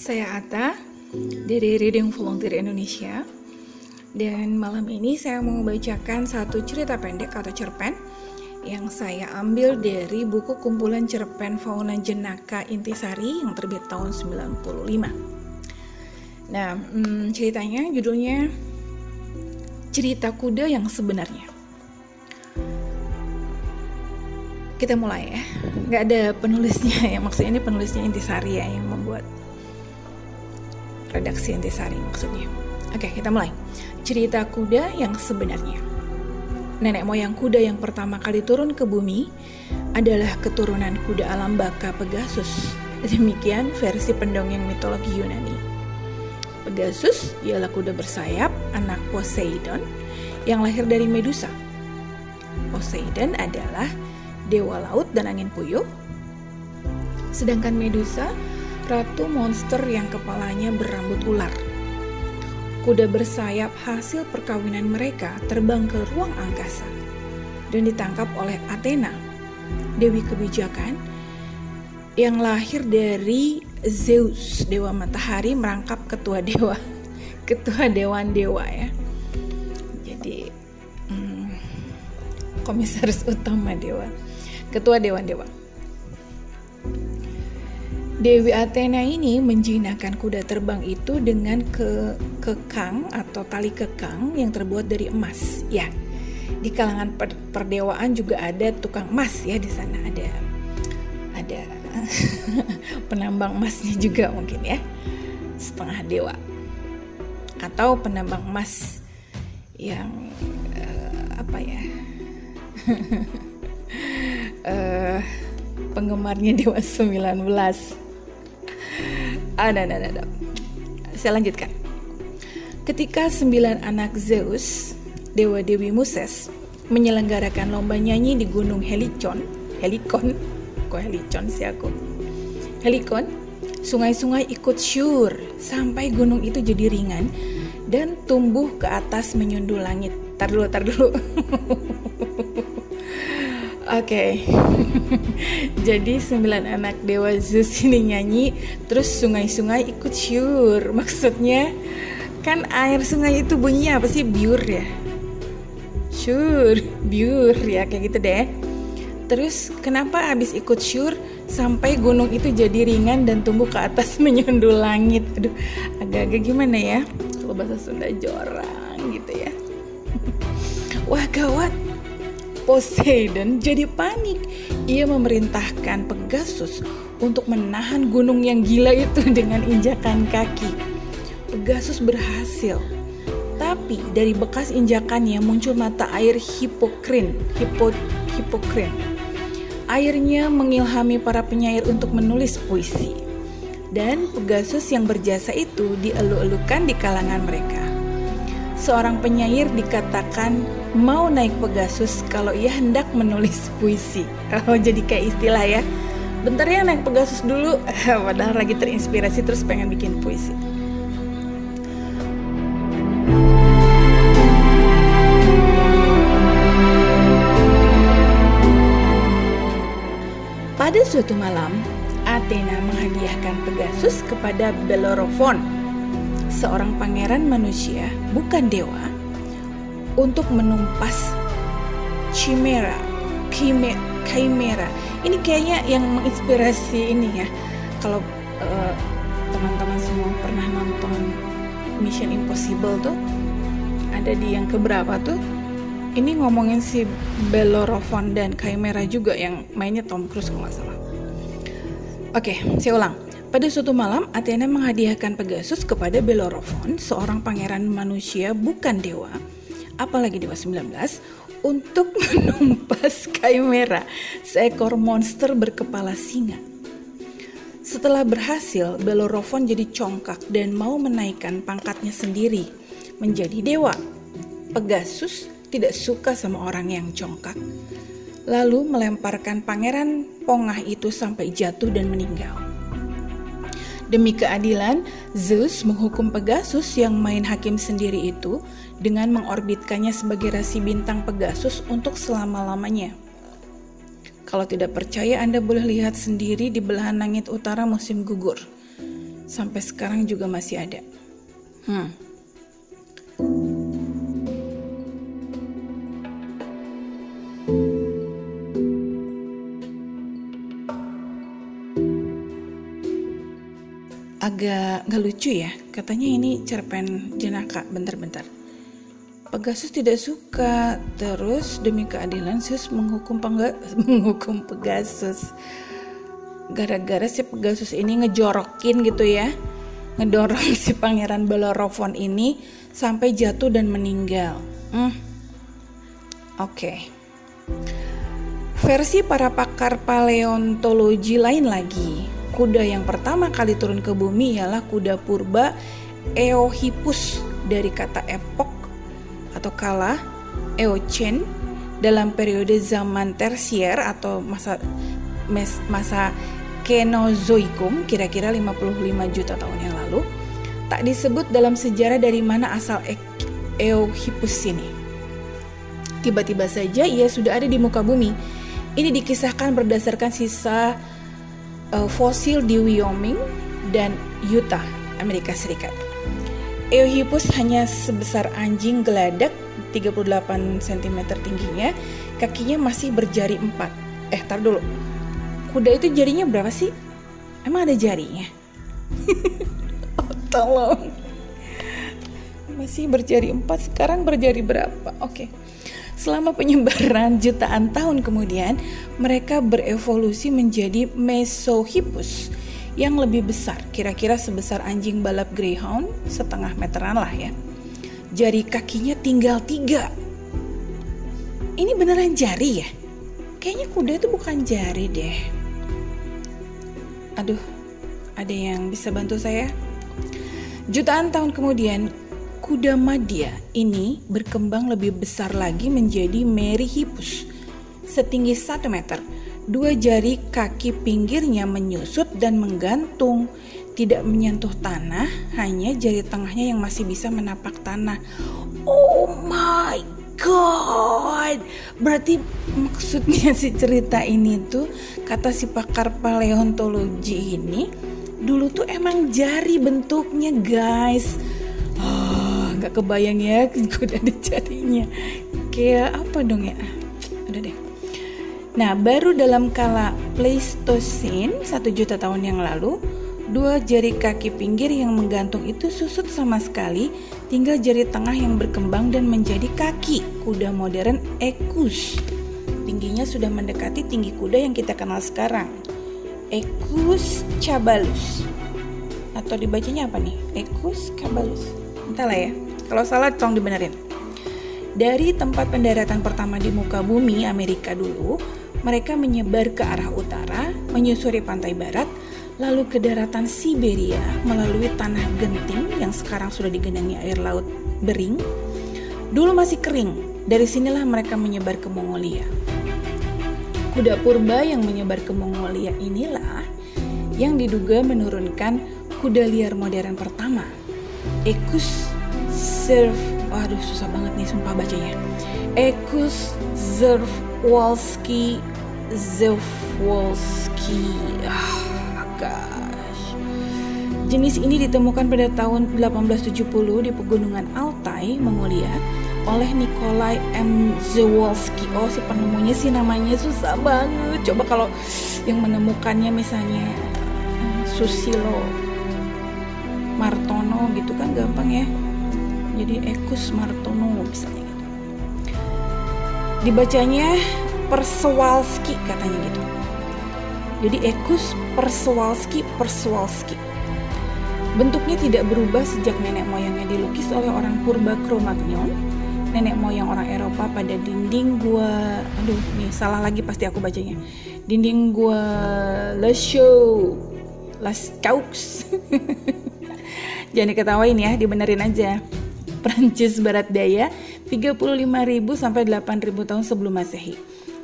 Saya Ata dari Reading Volunteer Indonesia dan malam ini saya mau membacakan satu cerita pendek atau cerpen yang saya ambil dari buku kumpulan cerpen Fauna Jenaka Intisari yang terbit tahun 95. Nah, hmm, ceritanya judulnya Cerita Kuda yang Sebenarnya. Kita mulai ya. Nggak ada penulisnya ya, maksudnya ini penulisnya Intisari ya yang membuat redaksi Intisari maksudnya. Oke, kita mulai. Cerita kuda yang sebenarnya. Nenek moyang kuda yang pertama kali turun ke bumi adalah keturunan kuda alam baka Pegasus. Demikian versi pendongeng mitologi Yunani. Pegasus ialah kuda bersayap, anak Poseidon yang lahir dari Medusa. Poseidon adalah dewa laut dan angin puyuh. Sedangkan Medusa ratu monster yang kepalanya berambut ular. Kuda bersayap hasil perkawinan mereka terbang ke ruang angkasa dan ditangkap oleh Athena, dewi kebijakan yang lahir dari Zeus, dewa matahari merangkap ketua dewa, ketua dewan dewa ya. Jadi hmm, komisaris utama dewa, ketua dewan dewa. Dewi Athena ini menjinakkan kuda terbang itu dengan ke kekang atau tali kekang yang terbuat dari emas. Ya, di kalangan per perdewaan juga ada tukang emas ya di sana. Ada ada penambang emasnya juga mungkin ya. Setengah dewa. Atau penambang emas yang uh, apa ya? Uh, penggemarnya dewa 19 ada, ada, ada. Saya lanjutkan. Ketika sembilan anak Zeus, dewa dewi Muses, menyelenggarakan lomba nyanyi di gunung Helicon, Helikon, kok Helicon sih aku? Helikon, sungai-sungai ikut syur sampai gunung itu jadi ringan dan tumbuh ke atas menyundul langit. Tar dulu, tar dulu. Oke, okay. jadi sembilan anak dewa Zeus ini nyanyi, terus sungai-sungai ikut syur. Maksudnya kan air sungai itu bunyinya apa sih? Biur ya? Syur, biur ya kayak gitu deh. Terus kenapa abis ikut syur sampai gunung itu jadi ringan dan tumbuh ke atas menyundul langit? Aduh, agak-agak gimana ya? Kalau bahasa Sunda jorang gitu ya. Wah gawat, Poseidon jadi panik. Ia memerintahkan Pegasus untuk menahan gunung yang gila itu dengan injakan kaki. Pegasus berhasil. Tapi dari bekas injakannya muncul mata air hipokrin, hipo, hipokrin. Airnya mengilhami para penyair untuk menulis puisi. Dan Pegasus yang berjasa itu dielu-elukan di kalangan mereka. Seorang penyair dikatakan mau naik Pegasus kalau ia hendak menulis puisi. Oh, jadi kayak istilah ya. Bentar ya naik Pegasus dulu, padahal lagi terinspirasi terus pengen bikin puisi. Pada suatu malam, Athena menghadiahkan Pegasus kepada Bellerophon, seorang pangeran manusia, bukan dewa, untuk menumpas chimera, chimera, chimera. Ini kayaknya yang menginspirasi ini ya. Kalau uh, teman-teman semua pernah nonton Mission Impossible tuh, ada di yang keberapa tuh? Ini ngomongin si Bellerophon dan Chimera juga yang mainnya Tom Cruise kalau nggak salah. Oke, saya ulang. Pada suatu malam, Athena menghadiahkan Pegasus kepada Bellerophon, seorang pangeran manusia bukan dewa, apalagi Dewa 19 untuk menumpas Chimera, seekor monster berkepala singa. Setelah berhasil, Bellerophon jadi congkak dan mau menaikkan pangkatnya sendiri menjadi dewa. Pegasus tidak suka sama orang yang congkak. Lalu melemparkan pangeran pongah itu sampai jatuh dan meninggal. Demi keadilan, Zeus menghukum Pegasus yang main hakim sendiri itu dengan mengorbitkannya sebagai rasi bintang Pegasus untuk selama-lamanya. Kalau tidak percaya, Anda boleh lihat sendiri di belahan langit utara musim gugur. sampai sekarang juga masih ada. Hmm. Agak nggak lucu ya, katanya ini cerpen jenaka. Bentar-bentar. Pegasus tidak suka, terus demi keadilan Zeus menghukum pengga, menghukum Pegasus. Gara-gara si Pegasus ini ngejorokin gitu ya, ngedorong si pangeran Bellerophon ini sampai jatuh dan meninggal. Hmm. Oke. Okay. Versi para pakar paleontologi lain lagi, kuda yang pertama kali turun ke bumi ialah kuda purba Eohippus dari kata epok atau kala Eocene dalam periode zaman tersier atau masa masa Kenozoikum kira-kira 55 juta tahun yang lalu tak disebut dalam sejarah dari mana asal e Eohippus ini. Tiba-tiba saja ia sudah ada di muka bumi. Ini dikisahkan berdasarkan sisa uh, fosil di Wyoming dan Utah, Amerika Serikat. Eohippus hanya sebesar anjing geladak 38 cm tingginya, kakinya masih berjari empat. Eh, tar dulu. Kuda itu jarinya berapa sih? Emang ada jarinya? oh, tolong. Masih berjari empat, sekarang berjari berapa? Oke. Okay. Selama penyebaran jutaan tahun kemudian, mereka berevolusi menjadi Mesohippus yang lebih besar, kira-kira sebesar anjing balap greyhound, setengah meteran lah ya. Jari kakinya tinggal tiga. Ini beneran jari ya? Kayaknya kuda itu bukan jari deh. Aduh, ada yang bisa bantu saya? Jutaan tahun kemudian, kuda Madya ini berkembang lebih besar lagi menjadi Meryhippus, setinggi 1 meter Dua jari kaki pinggirnya menyusut dan menggantung, tidak menyentuh tanah, hanya jari tengahnya yang masih bisa menapak tanah. Oh my god. Berarti maksudnya si cerita ini tuh kata si pakar paleontologi ini dulu tuh emang jari bentuknya guys. Oh, gak kebayang ya udah ada jarinya. Kayak apa dong ya? Nah, baru dalam kala Pleistocene, satu juta tahun yang lalu, dua jari kaki pinggir yang menggantung itu susut sama sekali, tinggal jari tengah yang berkembang dan menjadi kaki kuda modern Equus. Tingginya sudah mendekati tinggi kuda yang kita kenal sekarang. Equus cabalus. Atau dibacanya apa nih? Equus cabalus. Entahlah ya. Kalau salah tolong dibenerin. Dari tempat pendaratan pertama di muka bumi Amerika dulu, mereka menyebar ke arah utara, menyusuri pantai barat, lalu ke daratan Siberia melalui tanah genting yang sekarang sudah digenangi air laut bering. Dulu masih kering, dari sinilah mereka menyebar ke Mongolia. Kuda purba yang menyebar ke Mongolia inilah yang diduga menurunkan kuda liar modern pertama. Ekus Serv, waduh susah banget nih sumpah bacanya. Ekus Zerv Wolski Zewolski ah gosh. Jenis ini ditemukan pada tahun 1870 di pegunungan Altai Mongolia oleh Nikolai M. Zewolski oh si penemunya sih namanya susah banget. Coba kalau yang menemukannya misalnya eh, Susilo Martono gitu kan gampang ya jadi Ekus Martono misalnya Dibacanya Persewalski katanya gitu. Jadi Ekus Persewalski Persewalski. Bentuknya tidak berubah sejak nenek moyangnya dilukis oleh orang purba Cro-Magnon, nenek moyang orang Eropa pada dinding gua, aduh nih salah lagi pasti aku bacanya. Dinding gua Lascaux, Lascaux. Jangan diketawain ya, dibenerin aja. Prancis Barat Daya 35.000 sampai 8.000 tahun sebelum Masehi.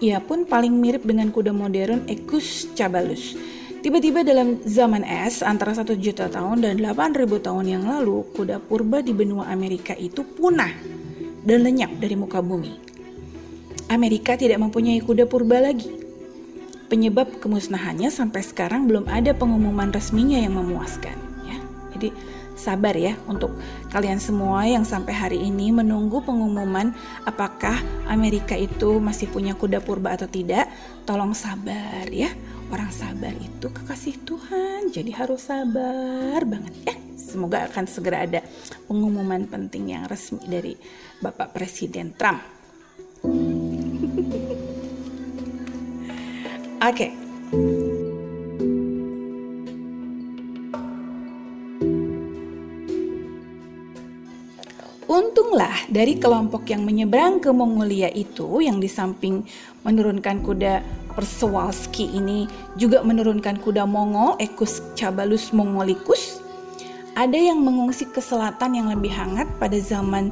Ia pun paling mirip dengan kuda modern Equus cabalus. Tiba-tiba dalam zaman es antara 1 juta tahun dan 8.000 tahun yang lalu, kuda purba di benua Amerika itu punah dan lenyap dari muka bumi. Amerika tidak mempunyai kuda purba lagi. Penyebab kemusnahannya sampai sekarang belum ada pengumuman resminya yang memuaskan. Jadi sabar ya untuk kalian semua yang sampai hari ini menunggu pengumuman apakah Amerika itu masih punya kuda purba atau tidak. Tolong sabar ya. Orang sabar itu kekasih Tuhan, jadi harus sabar banget ya. Semoga akan segera ada pengumuman penting yang resmi dari Bapak Presiden Trump. Oke. Okay. Untunglah dari kelompok yang menyeberang ke Mongolia itu yang di samping menurunkan kuda Persewalski ini juga menurunkan kuda Mongol Equus Cabalus Mongolicus. Ada yang mengungsi ke selatan yang lebih hangat pada zaman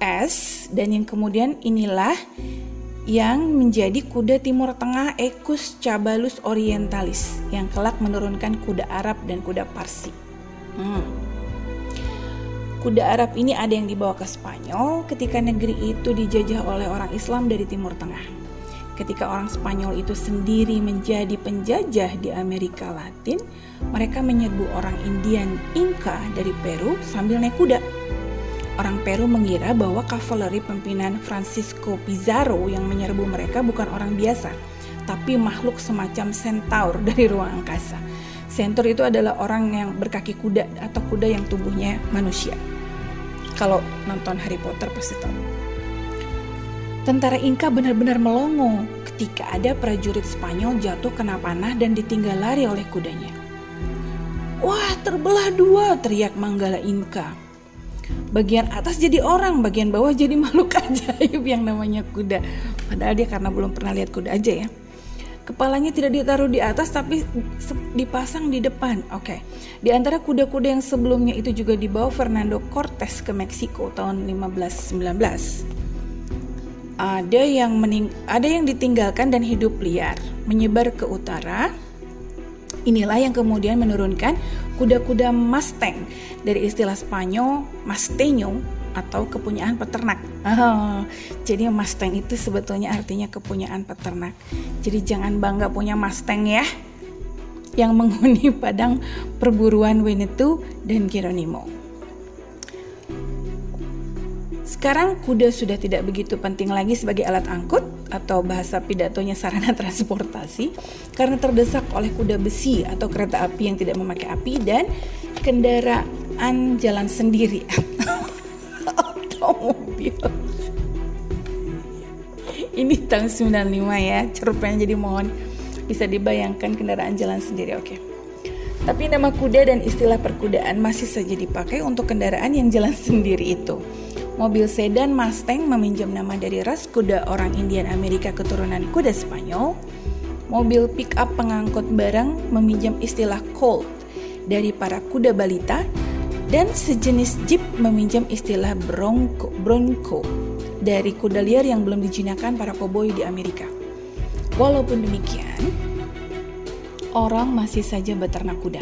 es dan yang kemudian inilah yang menjadi kuda Timur Tengah Equus Cabalus Orientalis yang kelak menurunkan kuda Arab dan kuda Parsi. Hmm. Kuda Arab ini ada yang dibawa ke Spanyol ketika negeri itu dijajah oleh orang Islam dari Timur Tengah. Ketika orang Spanyol itu sendiri menjadi penjajah di Amerika Latin, mereka menyerbu orang Indian Inca dari Peru sambil naik kuda. Orang Peru mengira bahwa kavaleri pimpinan Francisco Pizarro yang menyerbu mereka bukan orang biasa, tapi makhluk semacam centaur dari ruang angkasa. Centaur itu adalah orang yang berkaki kuda atau kuda yang tubuhnya manusia. Kalau nonton Harry Potter pasti tahu. Tentara Inka benar-benar melongo ketika ada prajurit Spanyol jatuh kena panah dan ditinggal lari oleh kudanya. Wah, terbelah dua, teriak Manggala Inka bagian atas jadi orang, bagian bawah jadi makhluk ajaib yang namanya kuda. Padahal dia karena belum pernah lihat kuda aja ya. Kepalanya tidak ditaruh di atas tapi dipasang di depan. Oke. Okay. Di antara kuda-kuda yang sebelumnya itu juga dibawa Fernando Cortés ke Meksiko tahun 1519. Ada yang mening ada yang ditinggalkan dan hidup liar, menyebar ke utara. Inilah yang kemudian menurunkan kuda-kuda Mustang dari istilah Spanyol Masteño atau kepunyaan peternak. Oh, jadi Mustang itu sebetulnya artinya kepunyaan peternak. Jadi jangan bangga punya Mustang ya. Yang menghuni padang perburuan Winnetou dan Geronimo. Sekarang kuda sudah tidak begitu penting lagi sebagai alat angkut atau bahasa pidatonya sarana transportasi karena terdesak oleh kuda besi atau kereta api yang tidak memakai api dan kendaraan jalan sendiri otomobil. Ini tahun 95 ya, cerupnya jadi mohon bisa dibayangkan kendaraan jalan sendiri. Oke. Tapi nama kuda dan istilah perkudaan masih saja dipakai untuk kendaraan yang jalan sendiri itu. Mobil sedan Mustang meminjam nama dari ras kuda orang Indian Amerika keturunan kuda Spanyol. Mobil pick-up pengangkut barang meminjam istilah colt dari para kuda balita dan sejenis jeep meminjam istilah bronco, bronco dari kuda liar yang belum dijinakan para koboi di Amerika. Walaupun demikian, orang masih saja beternak kuda.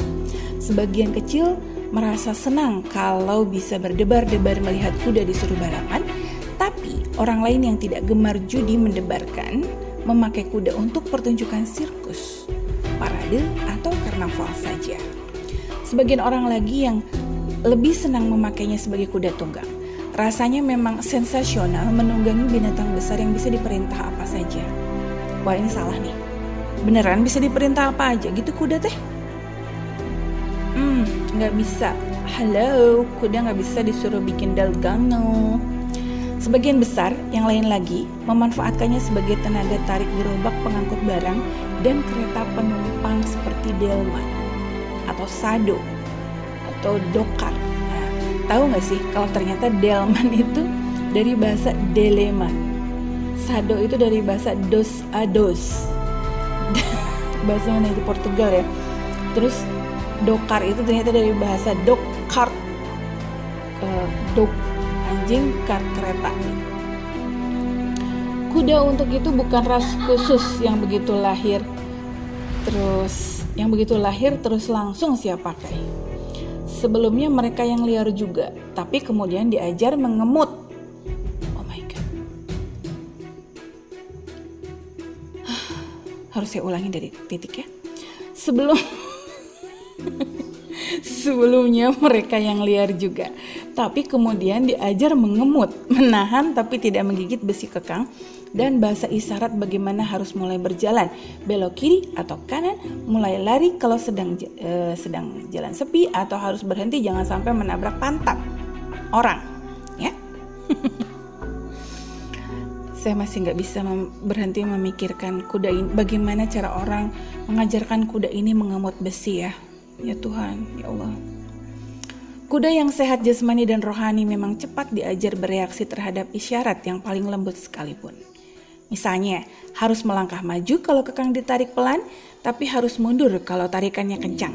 Sebagian kecil merasa senang kalau bisa berdebar-debar melihat kuda disuruh balapan, tapi orang lain yang tidak gemar judi mendebarkan memakai kuda untuk pertunjukan sirkus, parade, atau karnaval saja. Sebagian orang lagi yang lebih senang memakainya sebagai kuda tunggang. Rasanya memang sensasional menunggangi binatang besar yang bisa diperintah apa saja. Wah ini salah nih. Beneran bisa diperintah apa aja gitu kuda teh? Hmm, nggak bisa. Halo, kuda nggak bisa disuruh bikin dalgano. Sebagian besar yang lain lagi memanfaatkannya sebagai tenaga tarik gerobak pengangkut barang dan kereta penumpang seperti delman atau sado atau dokar. Nah, tahu nggak sih kalau ternyata delman itu dari bahasa deleman, sado itu dari bahasa dos ados, bahasa mana itu? Portugal ya. Terus dokar itu ternyata dari bahasa dokar. Uh, dok anjing kart kereta. Kuda untuk itu bukan ras khusus yang begitu lahir terus yang begitu lahir terus langsung siap pakai sebelumnya mereka yang liar juga tapi kemudian diajar mengemut. Oh my god. Harus saya ulangi dari titik ya. Sebelum Sebelumnya mereka yang liar juga, tapi kemudian diajar mengemut, menahan tapi tidak menggigit besi kekang, dan bahasa isyarat bagaimana harus mulai berjalan, belok kiri atau kanan, mulai lari kalau sedang uh, sedang jalan sepi atau harus berhenti jangan sampai menabrak pantat orang, ya. saya masih nggak bisa mem berhenti memikirkan kuda ini bagaimana cara orang mengajarkan kuda ini mengemut besi ya ya Tuhan ya Allah. Kuda yang sehat jasmani dan rohani memang cepat diajar bereaksi terhadap isyarat yang paling lembut sekalipun. Misalnya harus melangkah maju kalau kekang ditarik pelan tapi harus mundur kalau tarikannya kencang.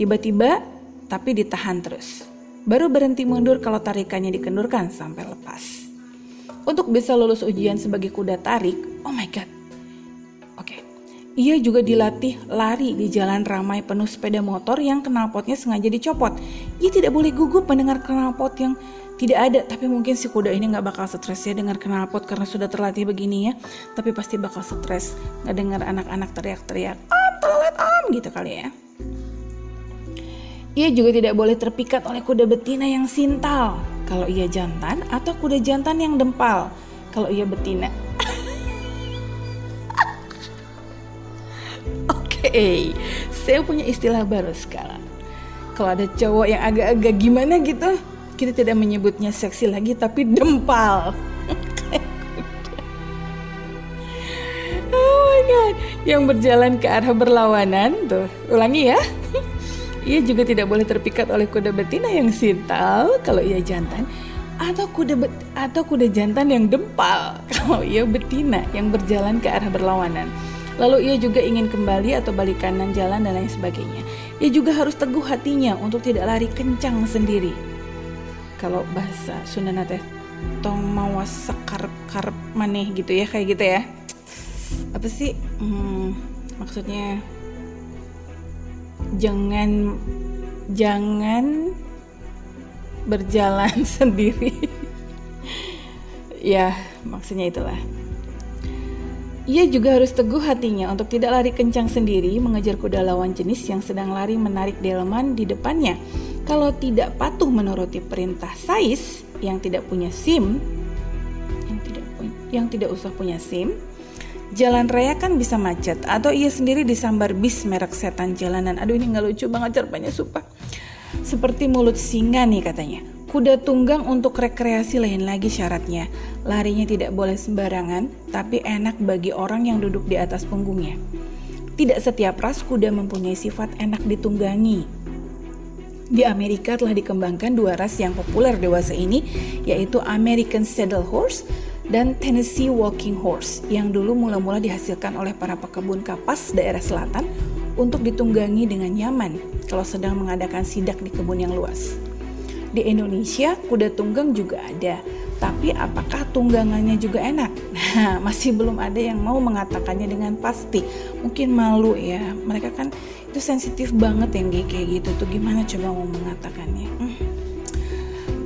Tiba-tiba tapi ditahan terus. Baru berhenti mundur kalau tarikannya dikendurkan sampai lepas. Untuk bisa lulus ujian sebagai kuda tarik, oh my god. Ia juga dilatih lari di jalan ramai penuh sepeda motor yang knalpotnya sengaja dicopot. Ia tidak boleh gugup mendengar knalpot yang tidak ada, tapi mungkin si kuda ini nggak bakal stres ya dengar knalpot karena sudah terlatih begini ya. Tapi pasti bakal stres nggak dengar anak-anak teriak-teriak, om telat om gitu kali ya. Ia juga tidak boleh terpikat oleh kuda betina yang sintal kalau ia jantan atau kuda jantan yang dempal kalau ia betina. Okay, saya punya istilah baru sekarang. Kalau ada cowok yang agak-agak gimana gitu, kita tidak menyebutnya seksi lagi tapi dempal. oh my god, yang berjalan ke arah berlawanan tuh. Ulangi ya. Ia juga tidak boleh terpikat oleh kuda betina yang sintal kalau ia jantan atau kuda bet atau kuda jantan yang dempal kalau ia betina yang berjalan ke arah berlawanan. Lalu ia juga ingin kembali atau balik kanan jalan dan lain sebagainya. Ia juga harus teguh hatinya untuk tidak lari kencang sendiri. Kalau bahasa Sunda teh tong mawas sekar karep maneh gitu ya kayak gitu ya. Apa sih? Hmm, maksudnya jangan jangan berjalan sendiri. ya, maksudnya itulah. Ia juga harus teguh hatinya untuk tidak lari kencang sendiri mengejar kuda lawan jenis yang sedang lari menarik delman di depannya. Kalau tidak patuh menuruti perintah Sais yang tidak punya SIM, yang tidak yang tidak usah punya SIM, Jalan raya kan bisa macet atau ia sendiri disambar bis merek setan jalanan. Aduh ini nggak lucu banget cerpennya sumpah. Seperti mulut singa nih katanya. Kuda tunggang untuk rekreasi lain lagi syaratnya. Larinya tidak boleh sembarangan, tapi enak bagi orang yang duduk di atas punggungnya. Tidak setiap ras kuda mempunyai sifat enak ditunggangi. Di Amerika telah dikembangkan dua ras yang populer dewasa ini, yaitu American Saddle Horse dan Tennessee Walking Horse yang dulu mula-mula dihasilkan oleh para pekebun kapas daerah selatan untuk ditunggangi dengan nyaman kalau sedang mengadakan sidak di kebun yang luas. Di Indonesia, kuda tunggang juga ada, tapi apakah tunggangannya juga enak? Nah, masih belum ada yang mau mengatakannya dengan pasti. Mungkin malu ya, mereka kan itu sensitif banget yang kayak gitu tuh. Gimana coba mau mengatakannya? Hmm.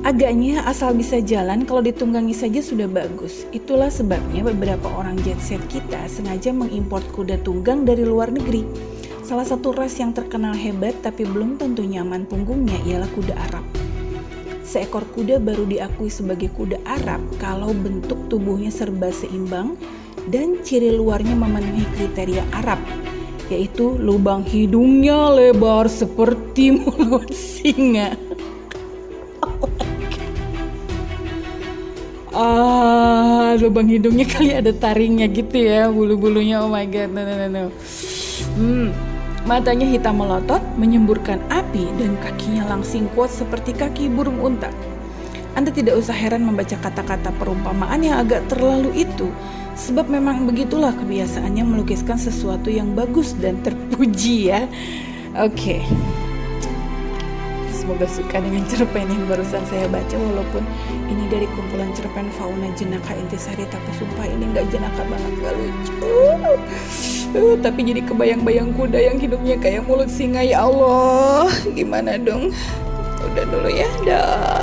Agaknya asal bisa jalan kalau ditunggangi saja sudah bagus. Itulah sebabnya beberapa orang jet set kita sengaja mengimpor kuda tunggang dari luar negeri. Salah satu ras yang terkenal hebat tapi belum tentu nyaman punggungnya ialah kuda Arab. Seekor kuda baru diakui sebagai kuda Arab kalau bentuk tubuhnya serba seimbang dan ciri luarnya memenuhi kriteria Arab, yaitu lubang hidungnya lebar seperti mulut singa. ah lubang hidungnya kali ada taringnya gitu ya bulu-bulunya. Oh my god no no no no. Hmm matanya hitam melotot menyemburkan api dan kakinya langsing kuat seperti kaki burung unta anda tidak usah heran membaca kata-kata perumpamaan yang agak terlalu itu sebab memang begitulah kebiasaannya melukiskan sesuatu yang bagus dan terpuji ya oke okay. Semoga suka dengan cerpen yang barusan saya baca walaupun ini dari kumpulan cerpen Fauna Jenaka Intisari tapi sumpah ini nggak jenaka banget gak lucu. Uh, tapi jadi kebayang-bayang kuda yang hidupnya kayak mulut singa ya Allah. Gimana dong? Udah dulu ya. Dah.